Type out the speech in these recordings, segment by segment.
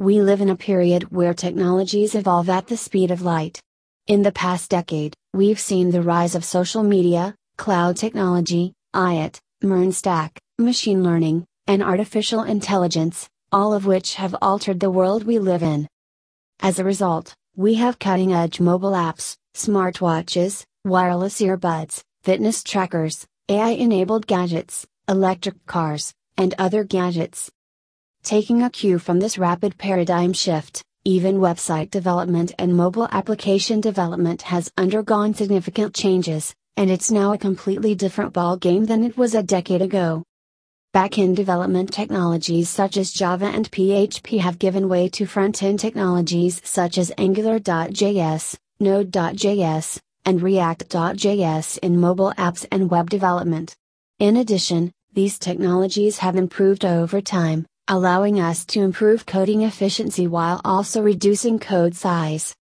We live in a period where technologies evolve at the speed of light. In the past decade, we've seen the rise of social media, cloud technology, IoT, MERN stack, machine learning, and artificial intelligence, all of which have altered the world we live in. As a result, we have cutting edge mobile apps, smartwatches, wireless earbuds, fitness trackers, AI enabled gadgets, electric cars, and other gadgets. Taking a cue from this rapid paradigm shift, even website development and mobile application development has undergone significant changes, and it's now a completely different ballgame than it was a decade ago. Back-end development technologies such as Java and PHP have given way to front-end technologies such as Angular.js, Node.js, and React.js in mobile apps and web development. In addition, these technologies have improved over time, allowing us to improve coding efficiency while also reducing code size.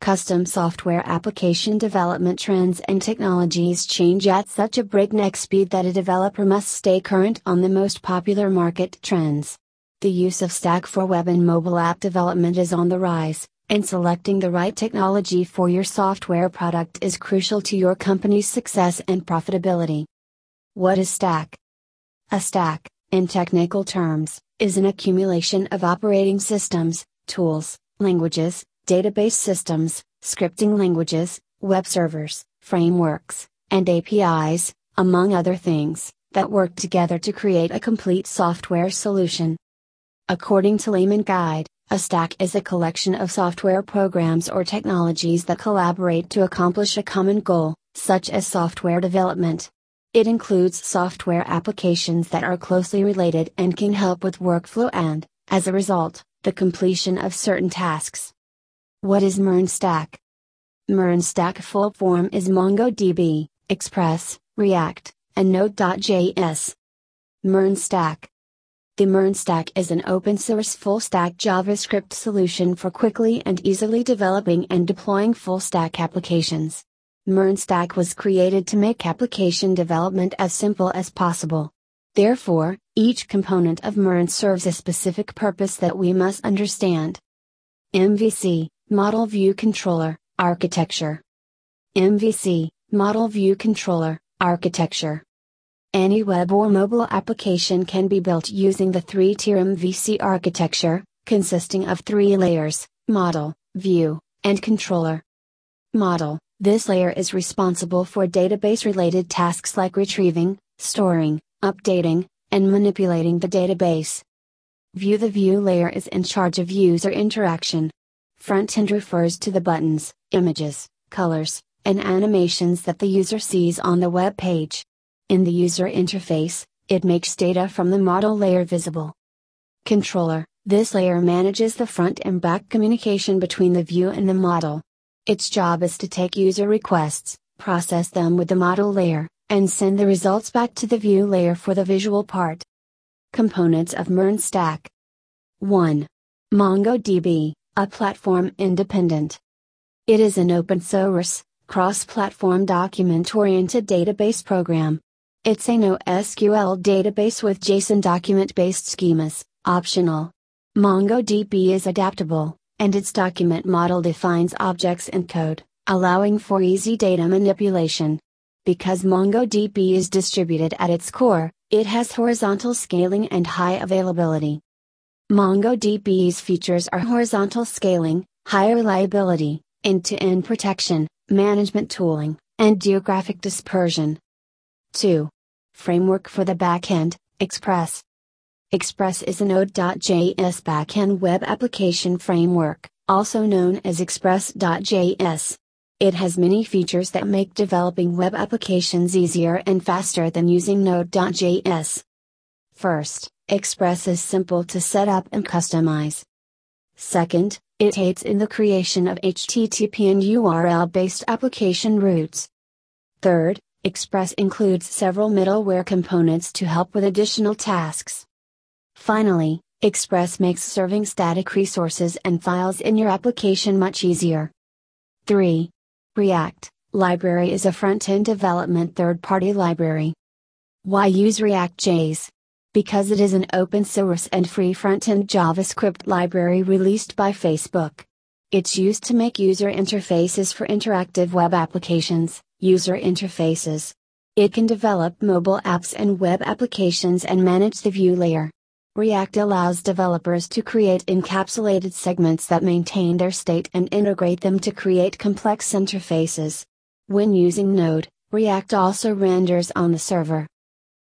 Custom software application development trends and technologies change at such a breakneck speed that a developer must stay current on the most popular market trends. The use of Stack for web and mobile app development is on the rise, and selecting the right technology for your software product is crucial to your company's success and profitability. What is Stack? A stack, in technical terms, is an accumulation of operating systems, tools, languages, database systems, scripting languages, web servers, frameworks, and APIs, among other things, that work together to create a complete software solution. According to Layman Guide, a stack is a collection of software programs or technologies that collaborate to accomplish a common goal, such as software development. It includes software applications that are closely related and can help with workflow and, as a result, the completion of certain tasks. What is MERN Stack? MERN Stack full form is MongoDB, Express, React, and Node.js. MERN Stack The MERN Stack is an open source full stack JavaScript solution for quickly and easily developing and deploying full stack applications. MERNstack was created to make application development as simple as possible. Therefore, each component of MERN serves a specific purpose that we must understand. MVC, Model View Controller, Architecture. MVC, Model View Controller, Architecture. Any web or mobile application can be built using the three tier MVC architecture, consisting of three layers model, view, and controller. Model this layer is responsible for database related tasks like retrieving, storing, updating, and manipulating the database. View The view layer is in charge of user interaction. Front end refers to the buttons, images, colors, and animations that the user sees on the web page. In the user interface, it makes data from the model layer visible. Controller This layer manages the front and back communication between the view and the model. Its job is to take user requests, process them with the model layer, and send the results back to the view layer for the visual part. Components of MERN Stack 1. MongoDB, a platform independent. It is an open source, cross platform document oriented database program. It's a NoSQL database with JSON document based schemas, optional. MongoDB is adaptable, and its document model defines objects in code, allowing for easy data manipulation. Because MongoDB is distributed at its core, it has horizontal scaling and high availability. MongoDB's features are horizontal scaling, high reliability, end to end protection, management tooling, and geographic dispersion. 2. Framework for the backend, Express. Express is a Node.js backend web application framework, also known as Express.js. It has many features that make developing web applications easier and faster than using Node.js. First, Express is simple to set up and customize. Second, it aids in the creation of HTTP and URL based application routes. Third, Express includes several middleware components to help with additional tasks. Finally, Express makes serving static resources and files in your application much easier. 3. React Library is a front end development third party library. Why use React.js? because it is an open source and free front-end JavaScript library released by Facebook. It's used to make user interfaces for interactive web applications, user interfaces. It can develop mobile apps and web applications and manage the view layer. React allows developers to create encapsulated segments that maintain their state and integrate them to create complex interfaces. When using Node, React also renders on the server.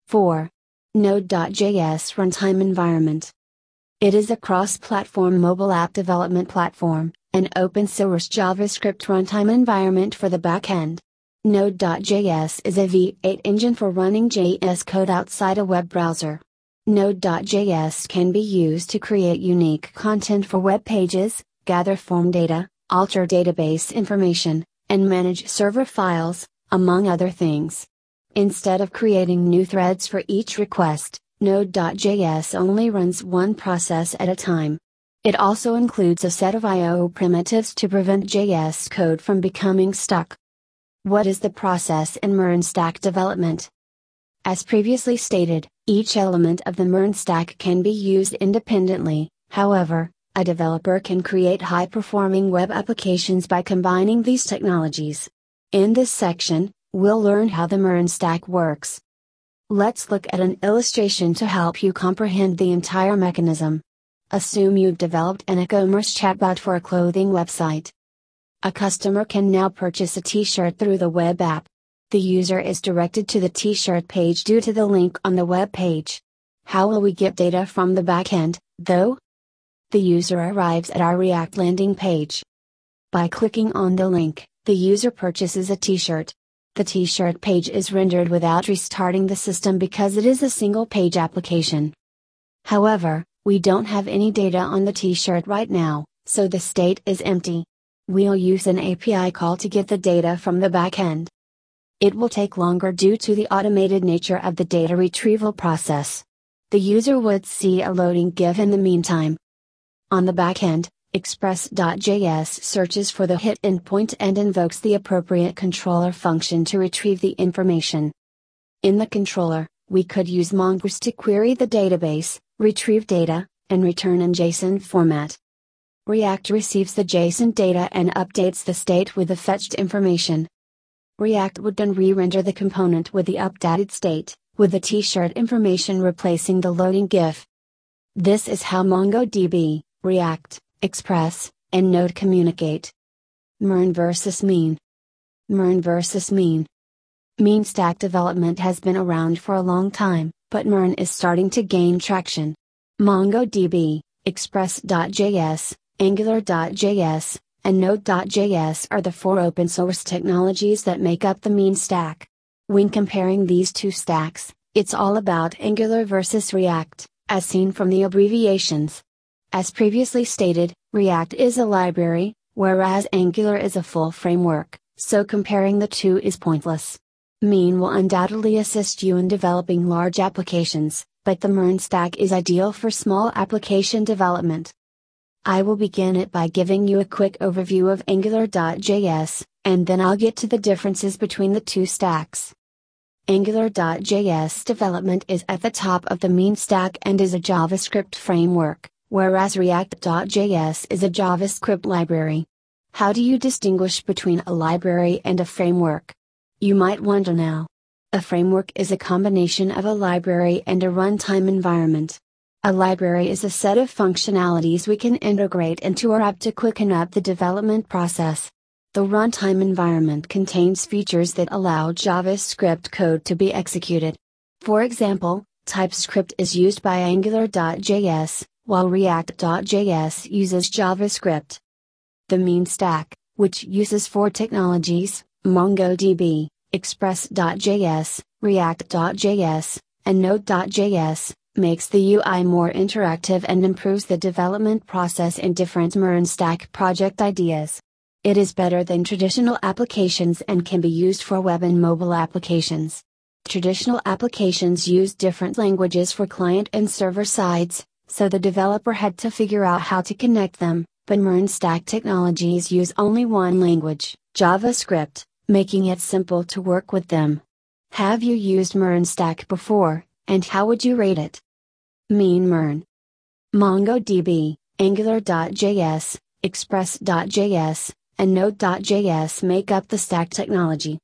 4. Node.js Runtime Environment. It is a cross platform mobile app development platform, an open source JavaScript runtime environment for the backend. Node.js is a V8 engine for running JS code outside a web browser. Node.js can be used to create unique content for web pages, gather form data, alter database information, and manage server files, among other things. Instead of creating new threads for each request, Node.js only runs one process at a time. It also includes a set of I.O. primitives to prevent JS code from becoming stuck. What is the process in MERN stack development? As previously stated, each element of the MERN stack can be used independently, however, a developer can create high performing web applications by combining these technologies. In this section, we'll learn how the MERN stack works. Let's look at an illustration to help you comprehend the entire mechanism. Assume you've developed an e-commerce chatbot for a clothing website. A customer can now purchase a t-shirt through the web app. The user is directed to the t-shirt page due to the link on the web page. How will we get data from the backend, though? The user arrives at our React landing page. By clicking on the link, the user purchases a t-shirt. The t-shirt page is rendered without restarting the system because it is a single page application. However, we don't have any data on the t-shirt right now, so the state is empty. We'll use an API call to get the data from the backend. It will take longer due to the automated nature of the data retrieval process. The user would see a loading GIF in the meantime. On the backend, Express.js searches for the hit endpoint and invokes the appropriate controller function to retrieve the information. In the controller, we could use Mongoose to query the database, retrieve data, and return in JSON format. React receives the JSON data and updates the state with the fetched information. React would then re-render the component with the updated state, with the t-shirt information replacing the loading GIF. This is how MongoDB, React, Express, and Node communicate. MERN versus Mean. MERN versus Mean. Mean stack development has been around for a long time, but MERN is starting to gain traction. MongoDB, Express.js, Angular.js, and Node.js are the four open source technologies that make up the mean stack. When comparing these two stacks, it's all about Angular versus React, as seen from the abbreviations. As previously stated, React is a library, whereas Angular is a full framework, so comparing the two is pointless. Mean will undoubtedly assist you in developing large applications, but the MERN stack is ideal for small application development. I will begin it by giving you a quick overview of Angular.js, and then I'll get to the differences between the two stacks. Angular.js development is at the top of the mean stack and is a JavaScript framework whereas React.js is a JavaScript library. How do you distinguish between a library and a framework? You might wonder now. A framework is a combination of a library and a runtime environment. A library is a set of functionalities we can integrate into our app to quicken up the development process. The runtime environment contains features that allow JavaScript code to be executed. For example, TypeScript is used by Angular.js, while React.js uses JavaScript. The mean stack, which uses four technologies MongoDB, Express.js, React.js, and Node.js, makes the UI more interactive and improves the development process in different MERN stack project ideas. It is better than traditional applications and can be used for web and mobile applications. Traditional applications use different languages for client and server sides, so the developer had to figure out how to connect them, but MERN Stack Technologies use only one language, JavaScript, making it simple to work with them. Have you used MERN Stack before, and how would you rate it? Mean MERN. MongoDB, Angular.js, Express.js, and Node.js make up the stack technology.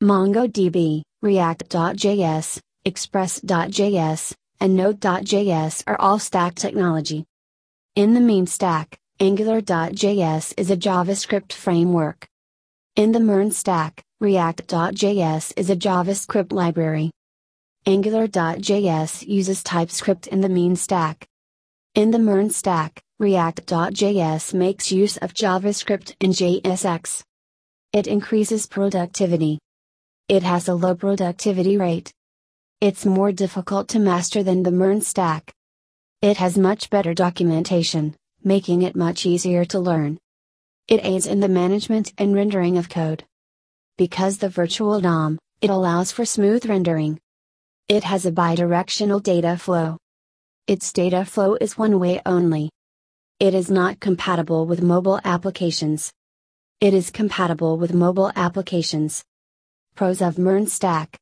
MongoDB, React.js, Express.js, and Node.js are all stack technology. In the mean stack, Angular.js is a JavaScript framework. In the MERN stack, React.js is a JavaScript library. Angular.js uses TypeScript in the mean stack. In the MERN stack, React.js makes use of JavaScript and JSX. It increases productivity. It has a low productivity rate. It's more difficult to master than the MERN stack. It has much better documentation, making it much easier to learn. It aids in the management and rendering of code. Because the virtual DOM, it allows for smooth rendering. It has a bidirectional data flow. Its data flow is one way only. It is not compatible with mobile applications. It is compatible with mobile applications. Pros of MERN Stack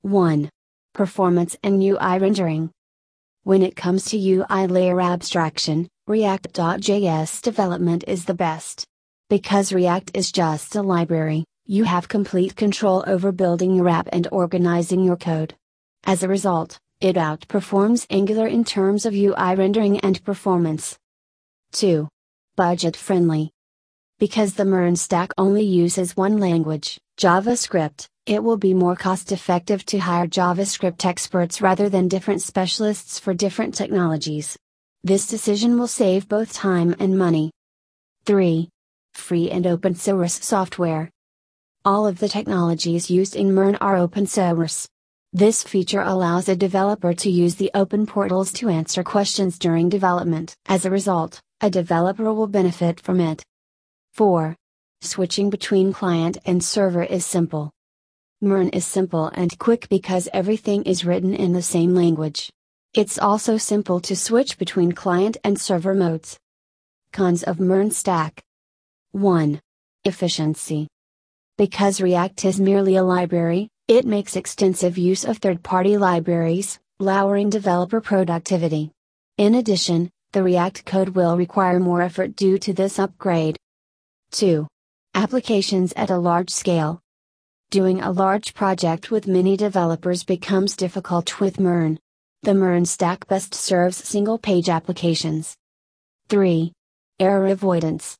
1. Performance and UI rendering. When it comes to UI layer abstraction, React.js development is the best. Because React is just a library, you have complete control over building your app and organizing your code. As a result, it outperforms Angular in terms of UI rendering and performance. 2. Budget friendly. Because the MERN stack only uses one language, JavaScript, it will be more cost effective to hire JavaScript experts rather than different specialists for different technologies. This decision will save both time and money. 3. Free and open source software. All of the technologies used in MERN are open source. This feature allows a developer to use the open portals to answer questions during development. As a result, a developer will benefit from it. 4. Switching between client and server is simple. MERN is simple and quick because everything is written in the same language. It's also simple to switch between client and server modes. Cons of MERN Stack 1. Efficiency. Because React is merely a library, it makes extensive use of third party libraries, lowering developer productivity. In addition, the React code will require more effort due to this upgrade. 2. Applications at a large scale. Doing a large project with many developers becomes difficult with MERN. The MERN stack best serves single page applications. 3. Error avoidance.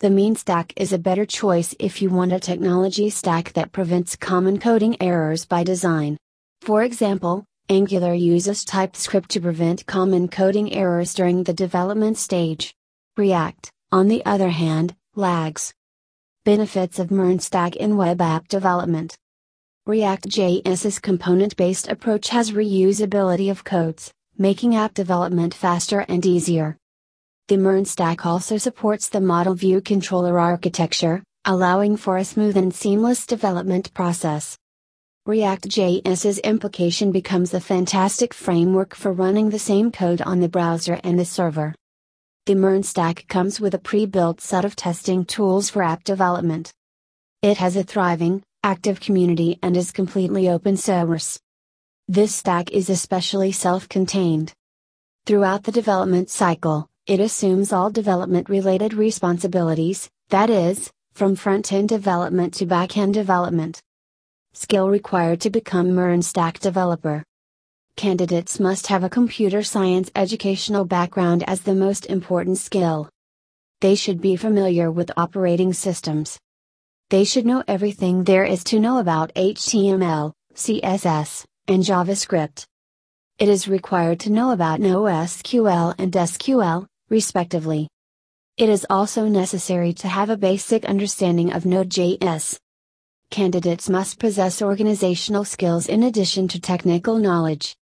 The mean stack is a better choice if you want a technology stack that prevents common coding errors by design. For example, Angular uses TypeScript to prevent common coding errors during the development stage. React, on the other hand, lags. Benefits of MERN Stack in web app development. React.js's component based approach has reusability of codes, making app development faster and easier. The MERN stack also supports the model view controller architecture, allowing for a smooth and seamless development process. React.js's implication becomes a fantastic framework for running the same code on the browser and the server. The MERN stack comes with a pre-built set of testing tools for app development. It has a thriving, active community and is completely open source. This stack is especially self-contained. Throughout the development cycle, it assumes all development related responsibilities, that is, from front-end development to back-end development. Skill required to become MERN stack developer. Candidates must have a computer science educational background as the most important skill. They should be familiar with operating systems. They should know everything there is to know about HTML, CSS, and JavaScript. It is required to know about NoSQL and SQL, respectively. It is also necessary to have a basic understanding of Node.js. Candidates must possess organizational skills in addition to technical knowledge.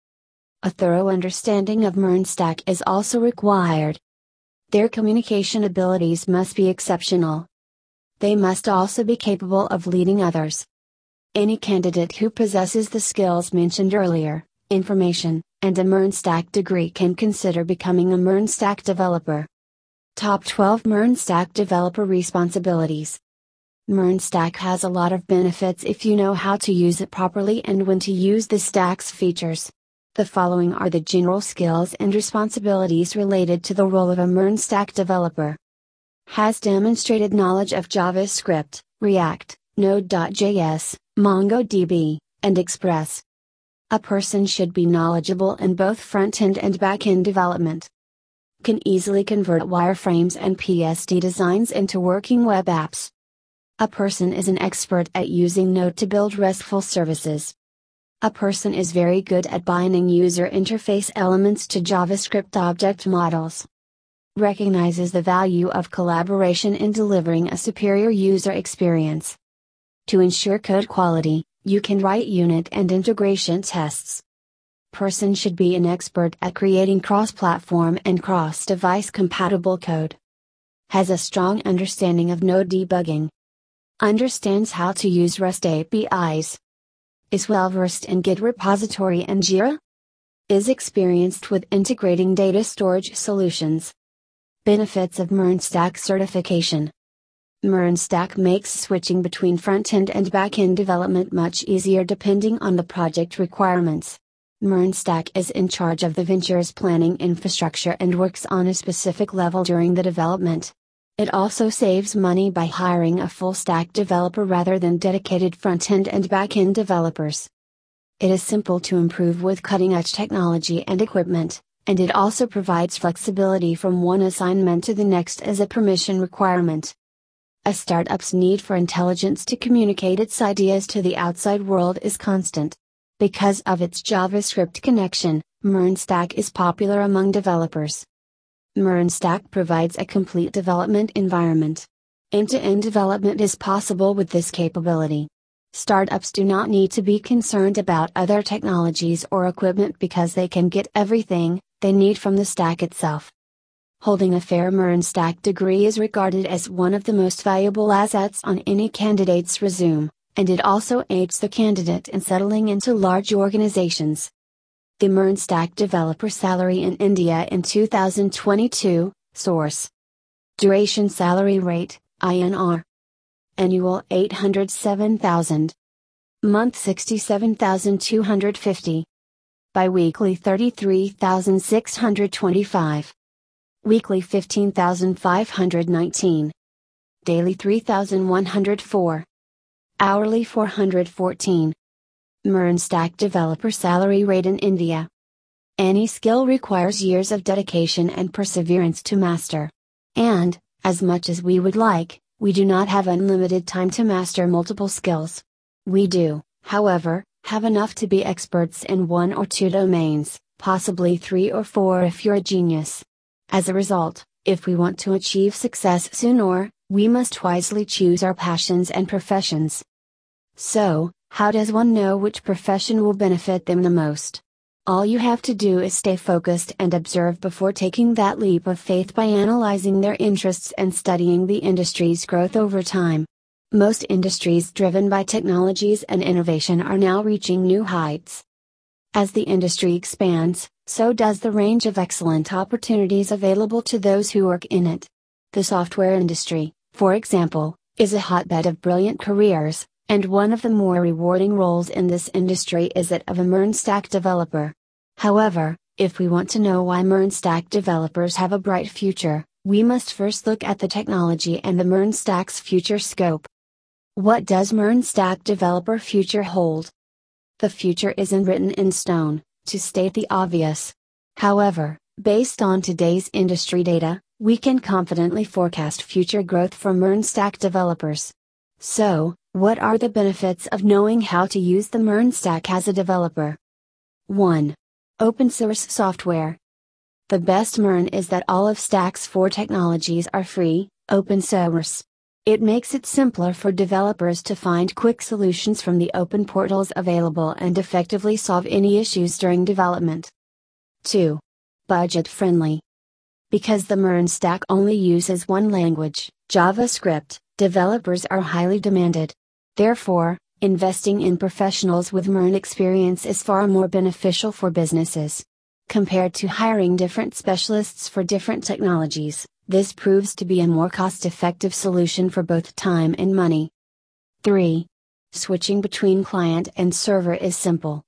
A thorough understanding of MERN stack is also required. Their communication abilities must be exceptional. They must also be capable of leading others. Any candidate who possesses the skills mentioned earlier, information, and a MERN stack degree can consider becoming a MERN stack developer. Top 12 MERN stack developer responsibilities. MERN stack has a lot of benefits if you know how to use it properly and when to use the stack's features. The following are the general skills and responsibilities related to the role of a MERN stack developer. Has demonstrated knowledge of JavaScript, React, Node.js, MongoDB, and Express. A person should be knowledgeable in both front end and back end development. Can easily convert wireframes and PSD designs into working web apps. A person is an expert at using Node to build RESTful services. A person is very good at binding user interface elements to JavaScript object models. Recognizes the value of collaboration in delivering a superior user experience. To ensure code quality, you can write unit and integration tests. Person should be an expert at creating cross platform and cross device compatible code. Has a strong understanding of node debugging. Understands how to use REST APIs is well versed in Git repository and Jira? Is experienced with integrating data storage solutions. Benefits of MERN-Stack certification. MERN-Stack makes switching between front-end and back-end development much easier depending on the project requirements. MERN-Stack is in charge of the venture's planning infrastructure and works on a specific level during the development. It also saves money by hiring a full stack developer rather than dedicated front end and back end developers. It is simple to improve with cutting edge technology and equipment, and it also provides flexibility from one assignment to the next as a permission requirement. A startup's need for intelligence to communicate its ideas to the outside world is constant. Because of its JavaScript connection, MERN-Stack is popular among developers. MERN-Stack provides a complete development environment. End-to-end development is possible with this capability. Startups do not need to be concerned about other technologies or equipment because they can get everything they need from the stack itself. Holding a fair MERN-Stack degree is regarded as one of the most valuable assets on any candidate's resume, and it also aids the candidate in settling into large organizations. The MERN-Stack developer salary in India in 2022, source. Duration salary rate, INR. Annual 807,000. Month 67,250. Biweekly 33,625. Weekly 15,519. Daily 3,104. Hourly 414. MERN-Stack developer salary rate in India. Any skill requires years of dedication and perseverance to master. And, as much as we would like, we do not have unlimited time to master multiple skills. We do, however, have enough to be experts in one or two domains, possibly three or four if you're a genius. As a result, if we want to achieve success sooner, we must wisely choose our passions and professions. So, how does one know which profession will benefit them the most? All you have to do is stay focused and observe before taking that leap of faith by analyzing their interests and studying the industry's growth over time. Most industries driven by technologies and innovation are now reaching new heights. As the industry expands, so does the range of excellent opportunities available to those who work in it. The software industry, for example, is a hotbed of brilliant careers, and one of the more rewarding roles in this industry is that of a MERN-Stack developer. However, if we want to know why MERN-Stack developers have a bright future, we must first look at the technology and the MERN-Stack's future scope. What does MERN-Stack developer future hold? The future isn't written in stone, to state the obvious. However, based on today's industry data, we can confidently forecast future growth for MERN-Stack developers. So, what are the benefits of knowing how to use the MERN stack as a developer? 1. Open source software. The best MERN is that all of Stack's four technologies are free, open source. It makes it simpler for developers to find quick solutions from the open portals available and effectively solve any issues during development. 2. Budget friendly. Because the MERN stack only uses one language, JavaScript, developers are highly demanded. Therefore, investing in professionals with MERN experience is far more beneficial for businesses. Compared to hiring different specialists for different technologies, this proves to be a more cost effective solution for both time and money. 3. Switching between client and server is simple.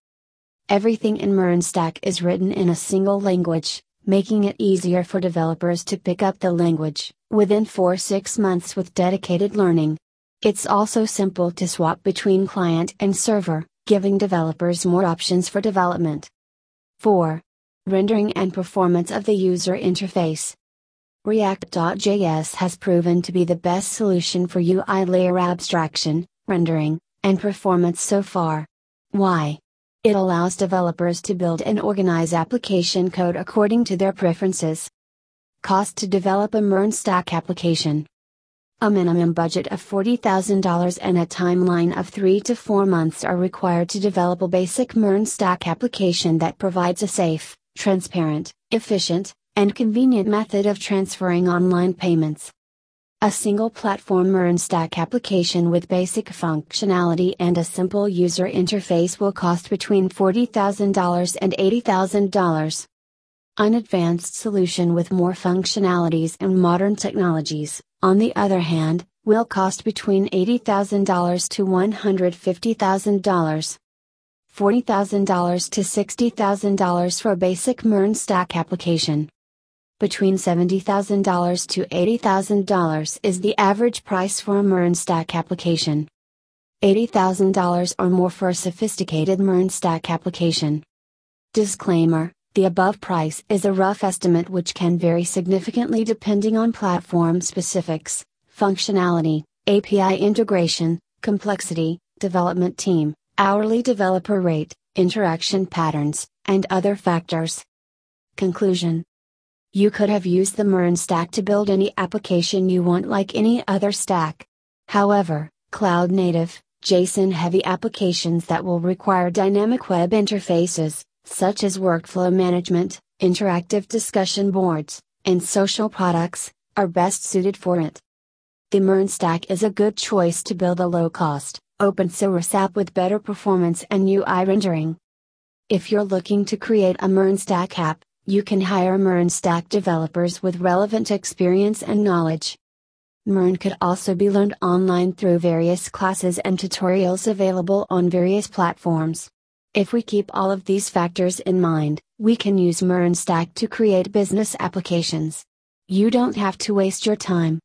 everything in MERNstack is written in a single language, making it easier for developers to pick up the language within 4 6 months with dedicated learning. It's also simple to swap between client and server, giving developers more options for development. 4. Rendering and performance of the user interface. React.js has proven to be the best solution for UI layer abstraction, rendering, and performance so far. Why? It allows developers to build and organize application code according to their preferences. Cost to develop a MERN stack application. A minimum budget of $40,000 and a timeline of 3 to 4 months are required to develop a basic MERN stack application that provides a safe, transparent, efficient, and convenient method of transferring online payments. A single platform MERNstack application with basic functionality and a simple user interface will cost between $40,000 and $80,000. An advanced solution with more functionalities and modern technologies, on the other hand, will cost between $80,000 to $150,000. $40,000 to $60,000 for a basic MERN stack application. Between $70,000 to $80,000 is the average price for a MERNstack application. $80,000 or more for a sophisticated MERNstack application. Disclaimer The above price is a rough estimate which can vary significantly depending on platform specifics, functionality, API integration, complexity, development team, hourly developer rate, interaction patterns, and other factors. Conclusion you could have used the MERN stack to build any application you want like any other stack. However, cloud native, JSON heavy applications that will require dynamic web interfaces, such as workflow management, interactive discussion boards, and social products, are best suited for it. The MERN stack is a good choice to build a low cost, open source app with better performance and UI rendering. If you're looking to create a MERN stack app, you can hire MERN stack developers with relevant experience and knowledge. MERN could also be learned online through various classes and tutorials available on various platforms. If we keep all of these factors in mind, we can use MERN stack to create business applications. You don't have to waste your time.